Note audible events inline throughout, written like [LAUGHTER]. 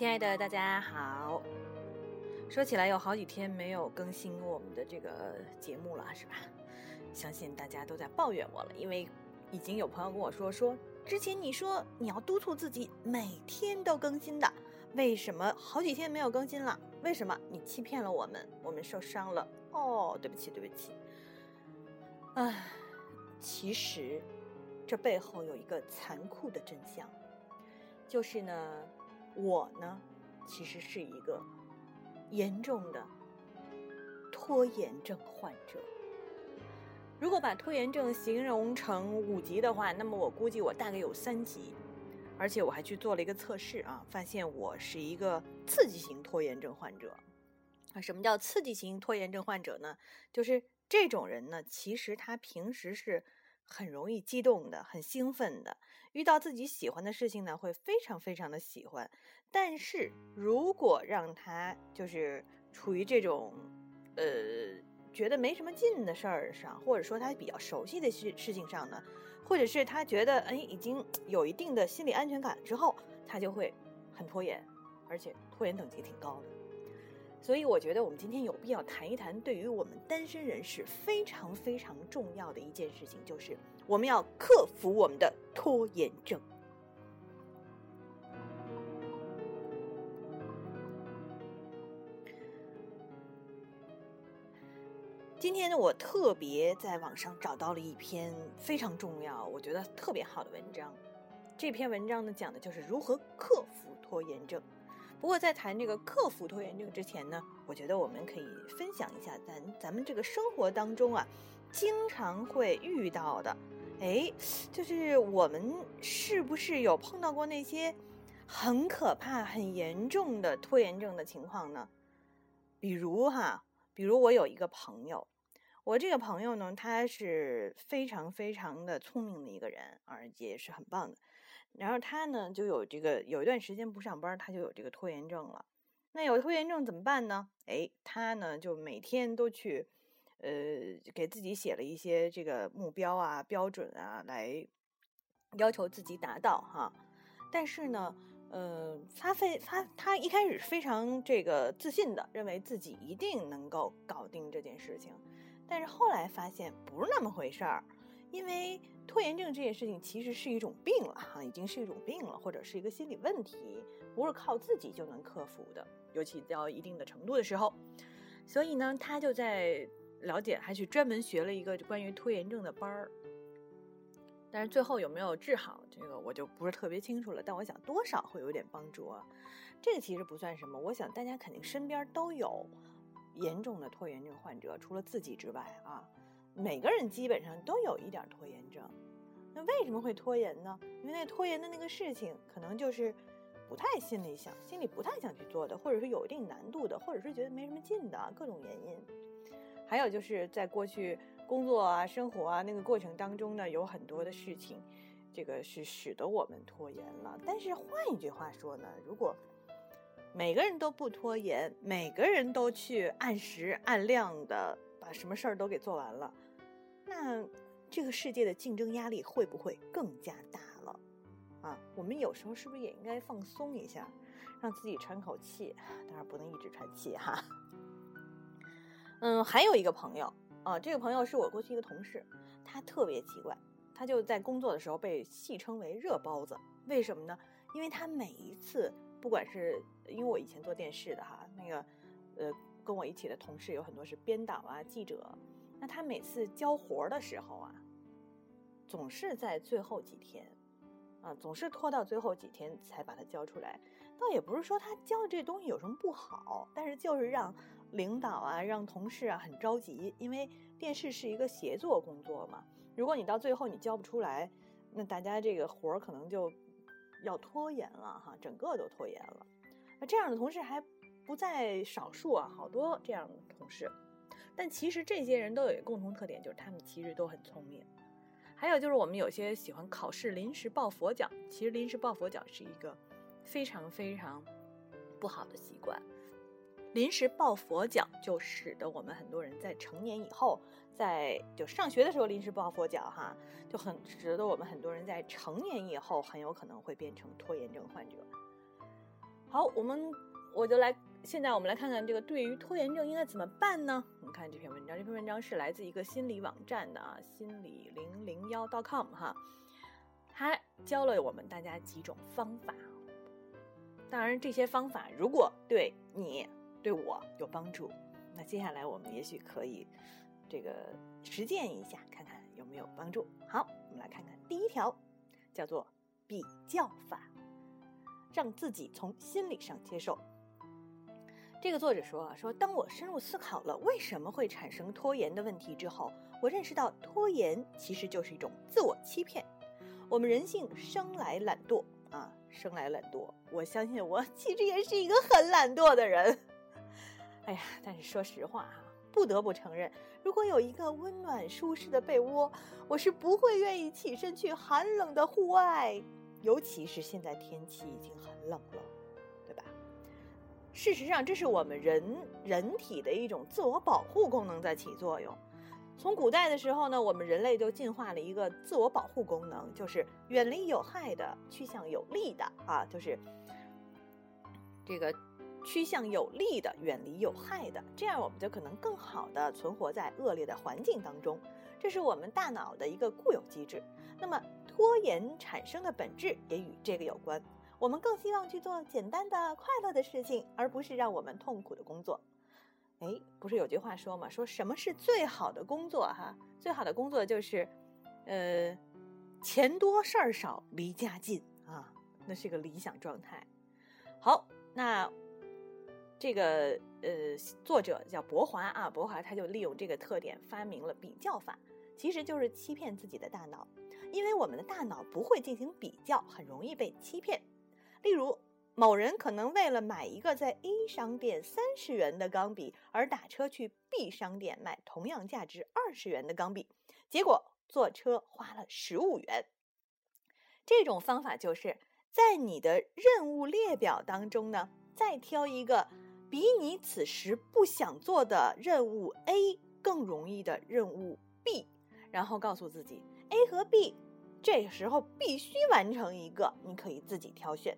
亲爱的大家好，说起来有好几天没有更新我们的这个节目了，是吧？相信大家都在抱怨我了，因为已经有朋友跟我说说，之前你说你要督促自己每天都更新的，为什么好几天没有更新了？为什么你欺骗了我们？我们受伤了哦，对不起，对不起。唉，其实这背后有一个残酷的真相，就是呢。我呢，其实是一个严重的拖延症患者。如果把拖延症形容成五级的话，那么我估计我大概有三级。而且我还去做了一个测试啊，发现我是一个刺激型拖延症患者。啊，什么叫刺激型拖延症患者呢？就是这种人呢，其实他平时是。很容易激动的，很兴奋的，遇到自己喜欢的事情呢，会非常非常的喜欢。但是如果让他就是处于这种，呃，觉得没什么劲的事儿上，或者说他比较熟悉的事事情上呢，或者是他觉得哎已经有一定的心理安全感之后，他就会很拖延，而且拖延等级挺高的。所以我觉得我们今天有必要谈一谈，对于我们单身人士非常非常重要的一件事情，就是我们要克服我们的拖延症。今天呢，我特别在网上找到了一篇非常重要、我觉得特别好的文章。这篇文章呢，讲的就是如何克服拖延症。不过，在谈这个克服拖延症之前呢，我觉得我们可以分享一下咱咱们这个生活当中啊，经常会遇到的，哎，就是我们是不是有碰到过那些很可怕、很严重的拖延症的情况呢？比如哈，比如我有一个朋友，我这个朋友呢，他是非常非常的聪明的一个人，而且是很棒的。然后他呢，就有这个有一段时间不上班，他就有这个拖延症了。那有拖延症怎么办呢？哎，他呢就每天都去，呃，给自己写了一些这个目标啊、标准啊，来要求自己达到哈。但是呢，呃，他非他他一开始非常这个自信的，认为自己一定能够搞定这件事情。但是后来发现不是那么回事儿。因为拖延症这件事情其实是一种病了哈，已经是一种病了，或者是一个心理问题，不是靠自己就能克服的，尤其到一定的程度的时候。所以呢，他就在了解，还去专门学了一个关于拖延症的班儿。但是最后有没有治好，这个我就不是特别清楚了。但我想多少会有点帮助啊。这个其实不算什么，我想大家肯定身边都有严重的拖延症患者，除了自己之外啊。每个人基本上都有一点拖延症，那为什么会拖延呢？因为那拖延的那个事情可能就是不太心里想，心里不太想去做的，或者是有一定难度的，或者是觉得没什么劲的各种原因。还有就是在过去工作啊、生活啊那个过程当中呢，有很多的事情，这个是使得我们拖延了。但是换一句话说呢，如果每个人都不拖延，每个人都去按时按量的。把什么事儿都给做完了，那这个世界的竞争压力会不会更加大了？啊，我们有时候是不是也应该放松一下，让自己喘口气？当然不能一直喘气哈。嗯，还有一个朋友啊，这个朋友是我过去一个同事，他特别奇怪，他就在工作的时候被戏称为“热包子”，为什么呢？因为他每一次，不管是因为我以前做电视的哈，那个呃。跟我一起的同事有很多是编导啊、记者，那他每次交活的时候啊，总是在最后几天，啊，总是拖到最后几天才把它交出来。倒也不是说他交的这东西有什么不好，但是就是让领导啊、让同事啊很着急，因为电视是一个协作工作嘛。如果你到最后你交不出来，那大家这个活儿可能就要拖延了哈，整个都拖延了。那这样的同事还。不在少数啊，好多这样的同事，但其实这些人都有一个共同特点，就是他们其实都很聪明。还有就是我们有些喜欢考试临时抱佛脚，其实临时抱佛脚是一个非常非常不好的习惯。临时抱佛脚就使得我们很多人在成年以后，在就上学的时候临时抱佛脚哈，就很使得我们很多人在成年以后很有可能会变成拖延症患者。好，我们我就来，现在我们来看看这个对于拖延症应该怎么办呢？我们看这篇文章，这篇文章是来自一个心理网站的啊，心理零零幺 .com 哈，它教了我们大家几种方法。当然，这些方法如果对你对我有帮助，那接下来我们也许可以这个实践一下，看看有没有帮助。好，我们来看看第一条，叫做比较法。让自己从心理上接受。这个作者说啊，说当我深入思考了为什么会产生拖延的问题之后，我认识到拖延其实就是一种自我欺骗。我们人性生来懒惰啊，生来懒惰。我相信我其实也是一个很懒惰的人。哎呀，但是说实话哈，不得不承认，如果有一个温暖舒适的被窝，我是不会愿意起身去寒冷的户外。尤其是现在天气已经很冷了，事实上，这是我们人人体的一种自我保护功能在起作用。从古代的时候呢，我们人类就进化了一个自我保护功能，就是远离有害的，趋向有利的啊，就是这个趋向有利的，远离有害的，这样我们就可能更好的存活在恶劣的环境当中。这是我们大脑的一个固有机制。那么。拖延产生的本质也与这个有关。我们更希望去做简单的、快乐的事情，而不是让我们痛苦的工作。哎，不是有句话说嘛？说什么是最好的工作？哈，最好的工作就是，呃，钱多事儿少，离家近啊，那是个理想状态。好，那这个呃，作者叫博华啊，博华他就利用这个特点发明了比较法，其实就是欺骗自己的大脑。因为我们的大脑不会进行比较，很容易被欺骗。例如，某人可能为了买一个在 A 商店三十元的钢笔，而打车去 B 商店买同样价值二十元的钢笔，结果坐车花了十五元。这种方法就是在你的任务列表当中呢，再挑一个比你此时不想做的任务 A 更容易的任务 B，然后告诉自己。A 和 B，这时候必须完成一个，你可以自己挑选。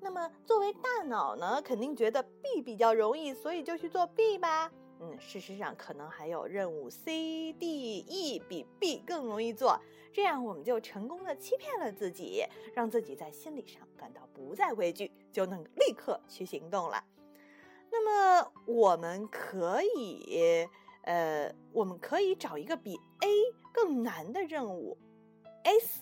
那么作为大脑呢，肯定觉得 B 比较容易，所以就去做 B 吧。嗯，事实上可能还有任务 C、D、E 比 B 更容易做，这样我们就成功的欺骗了自己，让自己在心理上感到不再畏惧，就能立刻去行动了。那么我们可以。呃，我们可以找一个比 A 更难的任务，S，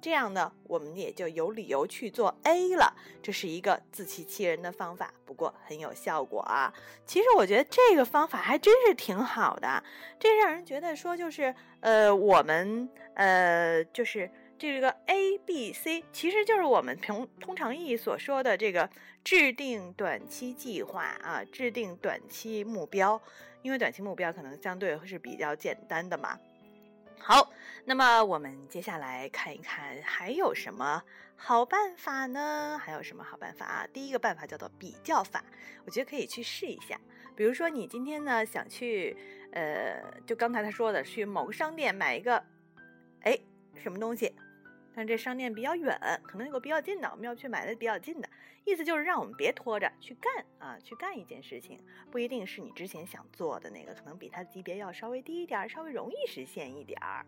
这样呢，我们也就有理由去做 A 了。这是一个自欺欺人的方法，不过很有效果啊。其实我觉得这个方法还真是挺好的，这让人觉得说就是，呃，我们呃，就是。这个 A、B、C 其实就是我们平通常意义所说的这个制定短期计划啊，制定短期目标，因为短期目标可能相对是比较简单的嘛。好，那么我们接下来看一看还有什么好办法呢？还有什么好办法啊？第一个办法叫做比较法，我觉得可以去试一下。比如说你今天呢想去，呃，就刚才他说的，去某个商店买一个，哎，什么东西？但这商店比较远，可能有个比较近的，我们要去买的比较近的。意思就是让我们别拖着去干啊，去干一件事情，不一定是你之前想做的那个，可能比它级别要稍微低一点，稍微容易实现一点儿。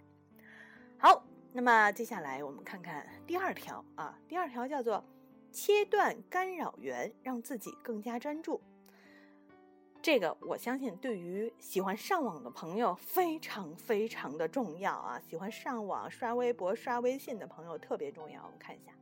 好，那么接下来我们看看第二条啊，第二条叫做切断干扰源，让自己更加专注。这个我相信对于喜欢上网的朋友非常非常的重要啊！喜欢上网、刷微博、刷微信的朋友特别重要。我们看一下，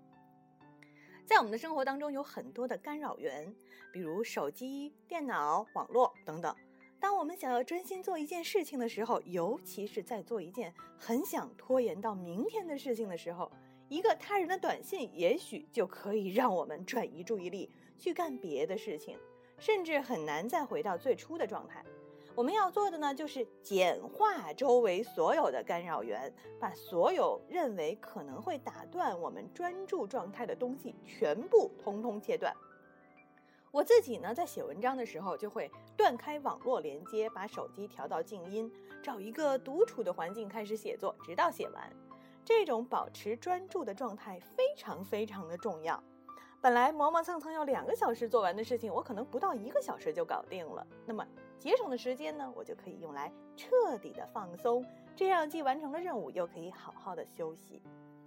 在我们的生活当中有很多的干扰源，比如手机、电脑、网络等等。当我们想要专心做一件事情的时候，尤其是在做一件很想拖延到明天的事情的时候，一个他人的短信也许就可以让我们转移注意力去干别的事情。甚至很难再回到最初的状态。我们要做的呢，就是简化周围所有的干扰源，把所有认为可能会打断我们专注状态的东西全部通通切断。我自己呢，在写文章的时候，就会断开网络连接，把手机调到静音，找一个独处的环境开始写作，直到写完。这种保持专注的状态非常非常的重要。本来磨磨蹭蹭要两个小时做完的事情，我可能不到一个小时就搞定了。那么节省的时间呢，我就可以用来彻底的放松，这样既完成了任务，又可以好好的休息。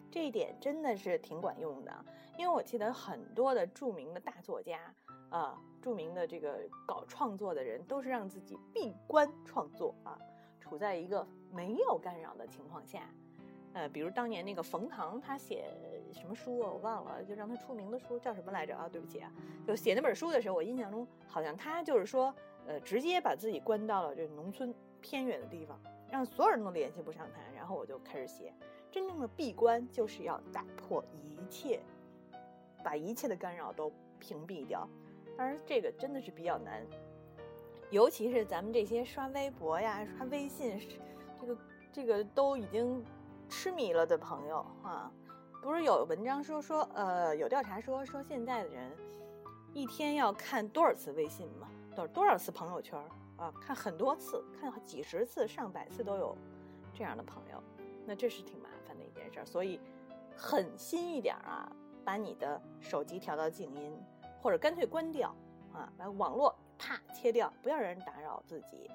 这一点真的是挺管用的，因为我记得很多的著名的大作家，啊，著名的这个搞创作的人，都是让自己闭关创作啊，处在一个没有干扰的情况下。呃，比如当年那个冯唐，他写什么书啊？我忘了，就让他出名的书叫什么来着啊？对不起啊，就写那本书的时候，我印象中好像他就是说，呃，直接把自己关到了这农村偏远的地方，让所有人都联系不上他，然后我就开始写。真正的闭关就是要打破一切，把一切的干扰都屏蔽掉。当然，这个真的是比较难，尤其是咱们这些刷微博呀、刷微信，这个这个都已经痴迷了的朋友啊。不是有文章说说，呃，有调查说说现在的人一天要看多少次微信吗？多多少次朋友圈啊？看很多次，看几十次、上百次都有这样的朋友。那这是挺麻烦的一件事，所以狠心一点啊，把你的手机调到静音，或者干脆关掉啊，把网络啪切掉，不要让人打扰自己。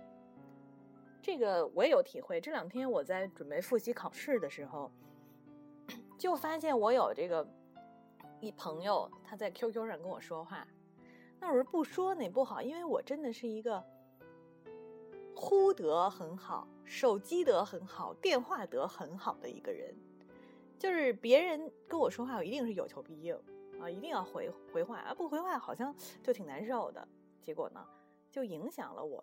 这个我也有体会。这两天我在准备复习考试的时候，就发现我有这个一朋友他在 QQ 上跟我说话，那我说不说那不好，因为我真的是一个。呼得很好，手机得很好，电话得很好的一个人，就是别人跟我说话，我一定是有求必应啊，一定要回回话啊，不回话好像就挺难受的。结果呢，就影响了我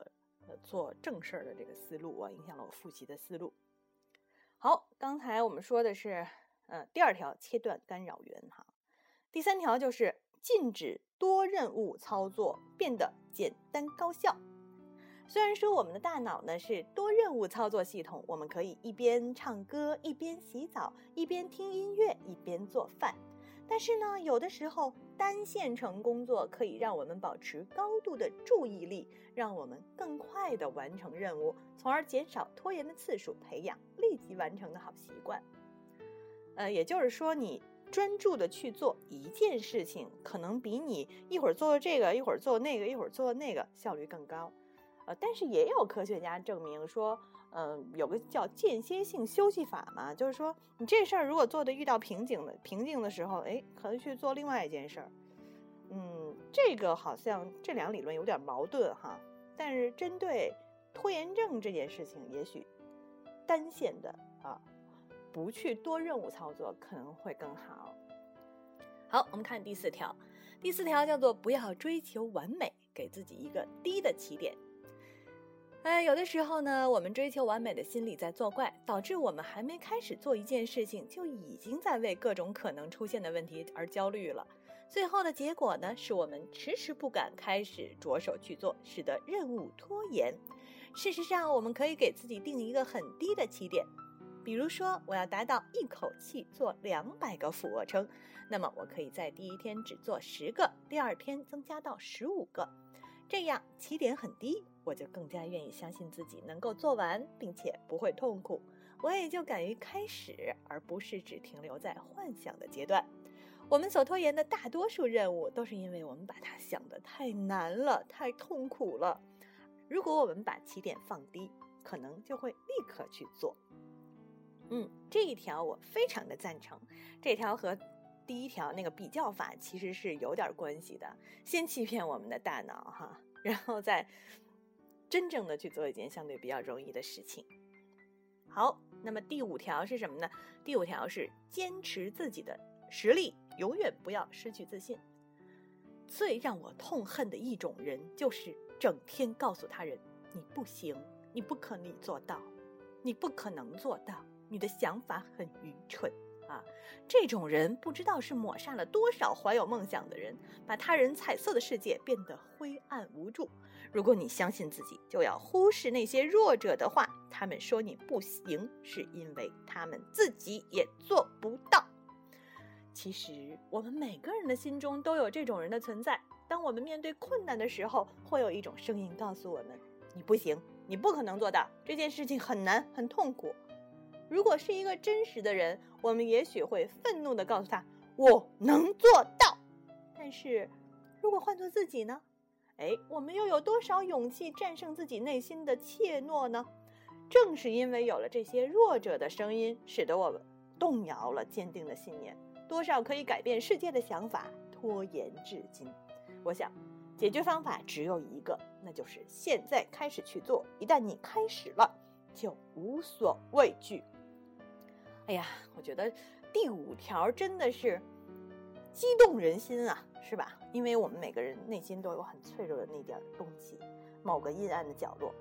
做正事儿的这个思路啊，影响了我复习的思路。好，刚才我们说的是，呃，第二条切断干扰源哈，第三条就是禁止多任务操作，变得简单高效。虽然说我们的大脑呢是多任务操作系统，我们可以一边唱歌一边洗澡，一边听音乐一边做饭，但是呢，有的时候单线程工作可以让我们保持高度的注意力，让我们更快的完成任务，从而减少拖延的次数，培养立即完成的好习惯。呃，也就是说，你专注的去做一件事情，可能比你一会儿做这个，一会儿做那个，一会儿做那个效率更高。呃，但是也有科学家证明说，嗯，有个叫间歇性休息法嘛，就是说你这事儿如果做的遇到瓶颈的瓶颈的时候，哎，可能去做另外一件事儿。嗯，这个好像这两理论有点矛盾哈。但是针对拖延症这件事情，也许单线的啊，不去多任务操作可能会更好。好，我们看第四条，第四条叫做不要追求完美，给自己一个低的起点。哎，有的时候呢，我们追求完美的心理在作怪，导致我们还没开始做一件事情，就已经在为各种可能出现的问题而焦虑了。最后的结果呢，是我们迟迟不敢开始着手去做，使得任务拖延。事实上，我们可以给自己定一个很低的起点，比如说，我要达到一口气做两百个俯卧撑，那么我可以在第一天只做十个，第二天增加到十五个。这样起点很低，我就更加愿意相信自己能够做完，并且不会痛苦，我也就敢于开始，而不是只停留在幻想的阶段。我们所拖延的大多数任务，都是因为我们把它想得太难了，太痛苦了。如果我们把起点放低，可能就会立刻去做。嗯，这一条我非常的赞成，这条和。第一条那个比较法其实是有点关系的，先欺骗我们的大脑哈，然后再真正的去做一件相对比较容易的事情。好，那么第五条是什么呢？第五条是坚持自己的实力，永远不要失去自信。最让我痛恨的一种人，就是整天告诉他人你不行，你不可能做到，你不可能做到，你的想法很愚蠢。啊，这种人不知道是抹杀了多少怀有梦想的人，把他人彩色的世界变得灰暗无助。如果你相信自己，就要忽视那些弱者的话。他们说你不行，是因为他们自己也做不到。其实，我们每个人的心中都有这种人的存在。当我们面对困难的时候，会有一种声音告诉我们：你不行，你不可能做到这件事情，很难，很痛苦。如果是一个真实的人，我们也许会愤怒地告诉他：“我能做到。”但是，如果换做自己呢？哎，我们又有多少勇气战胜自己内心的怯懦呢？正是因为有了这些弱者的声音，使得我们动摇了坚定的信念，多少可以改变世界的想法拖延至今。我想，解决方法只有一个，那就是现在开始去做。一旦你开始了，就无所畏惧。哎呀，我觉得第五条真的是激动人心啊，是吧？因为我们每个人内心都有很脆弱的那点东西，某个阴暗的角落。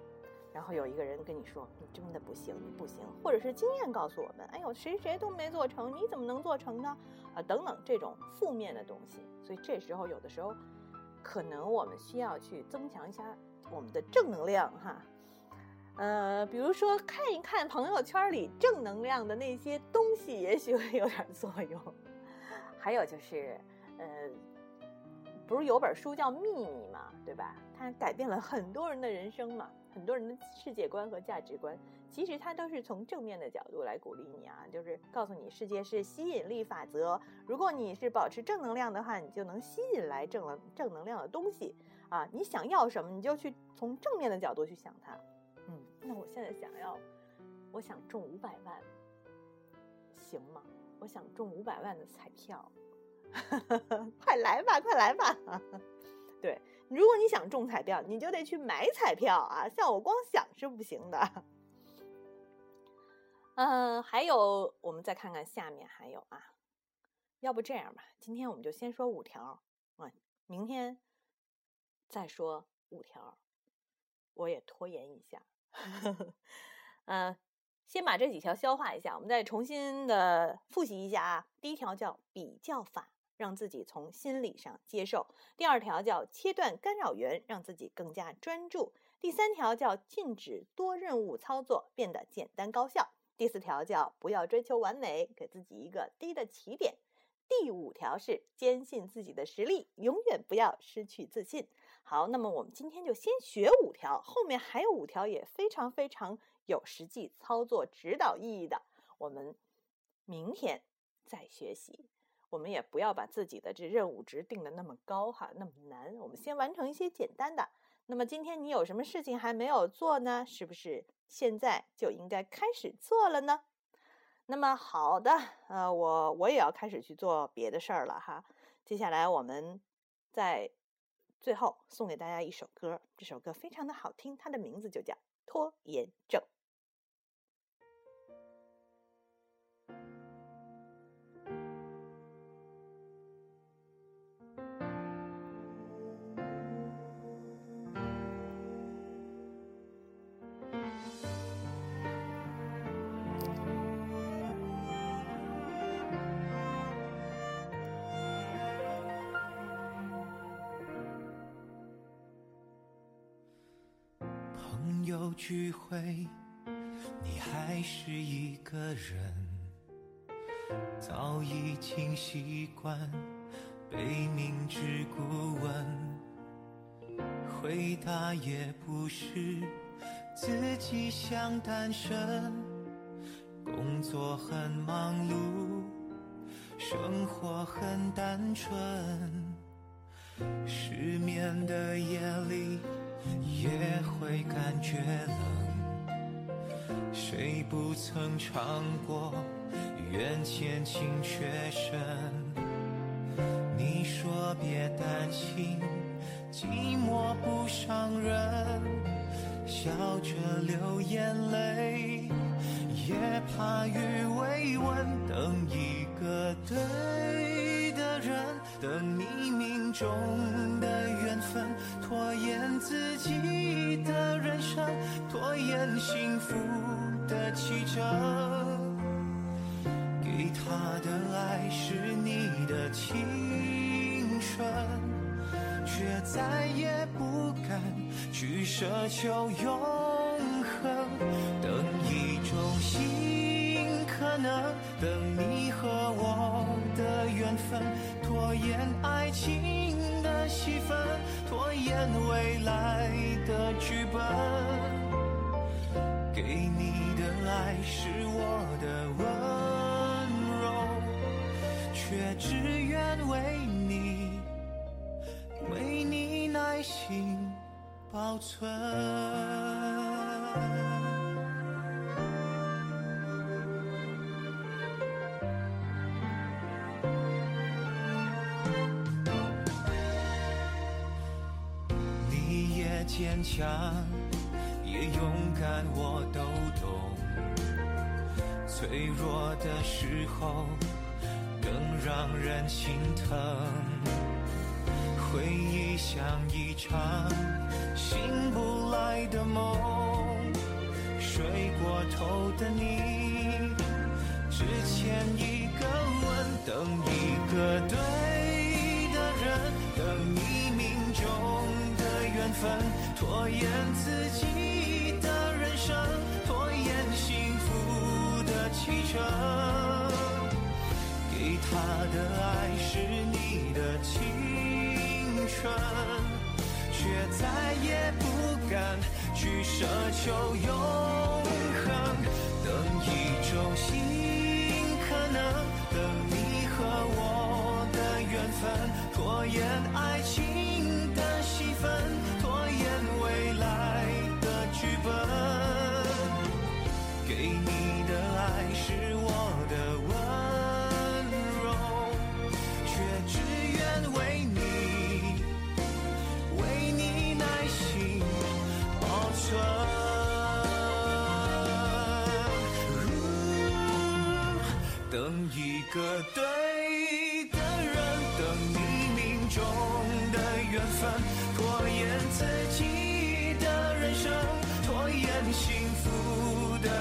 然后有一个人跟你说：“你真的不行，你不行。”或者是经验告诉我们：“哎呦，谁谁都没做成，你怎么能做成呢？”啊，等等这种负面的东西。所以这时候有的时候，可能我们需要去增强一下我们的正能量哈。呃，比如说看一看朋友圈里正能量的那些东西，也许会有点作用。还有就是，呃，不是有本书叫《秘密》嘛，对吧？它改变了很多人的人生嘛，很多人的世界观和价值观。其实它都是从正面的角度来鼓励你啊，就是告诉你世界是吸引力法则。如果你是保持正能量的话，你就能吸引来正能正能量的东西啊。你想要什么，你就去从正面的角度去想它。嗯，那我现在想要，我想中五百万，行吗？我想中五百万的彩票，[LAUGHS] 快来吧，快来吧！[LAUGHS] 对，如果你想中彩票，你就得去买彩票啊，像我光想是不行的。嗯，还有，我们再看看下面还有啊，要不这样吧，今天我们就先说五条啊，明天再说五条，我也拖延一下。呵 [LAUGHS] 嗯，先把这几条消化一下，我们再重新的复习一下啊。第一条叫比较法，让自己从心理上接受；第二条叫切断干扰源，让自己更加专注；第三条叫禁止多任务操作，变得简单高效；第四条叫不要追求完美，给自己一个低的起点。第五条是坚信自己的实力，永远不要失去自信。好，那么我们今天就先学五条，后面还有五条也非常非常有实际操作指导意义的，我们明天再学习。我们也不要把自己的这任务值定的那么高哈，那么难。我们先完成一些简单的。那么今天你有什么事情还没有做呢？是不是现在就应该开始做了呢？那么好的，呃，我我也要开始去做别的事儿了哈。接下来我们在最后送给大家一首歌，这首歌非常的好听，它的名字就叫《拖延症》。有聚会，你还是一个人，早已经习惯被明知故问，回答也不是自己想单身，工作很忙碌，生活很单纯，失眠的夜里。也会感觉冷，谁不曾尝过缘浅情却深？你说别担心，寂寞不伤人，笑着流眼泪，也怕雨未温，等一个对的人，等你命中拖延自己的人生，拖延幸福的启程。给他的爱是你的青春，却再也不敢去奢求永恒。等一种新可能，等你和我的缘分，拖延爱情的戏份拖延未来的剧本给你的爱是我的温柔却只愿为你为你耐心保存。坚强，也勇敢，我都懂。脆弱的时候，更让人心疼。回忆像一场醒不来的梦，睡过头的你，只欠一个吻，等一个对分，拖延自己的人生，拖延幸福的启程。给他的爱是你的青春，却再也不敢去奢求永恒。等一种新可能，等你和我的缘分，拖延爱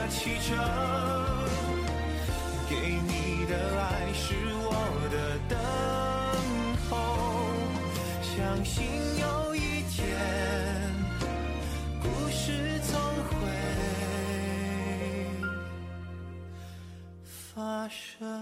汽车。给你的爱是我的等候，相信有一天，故事总会发生。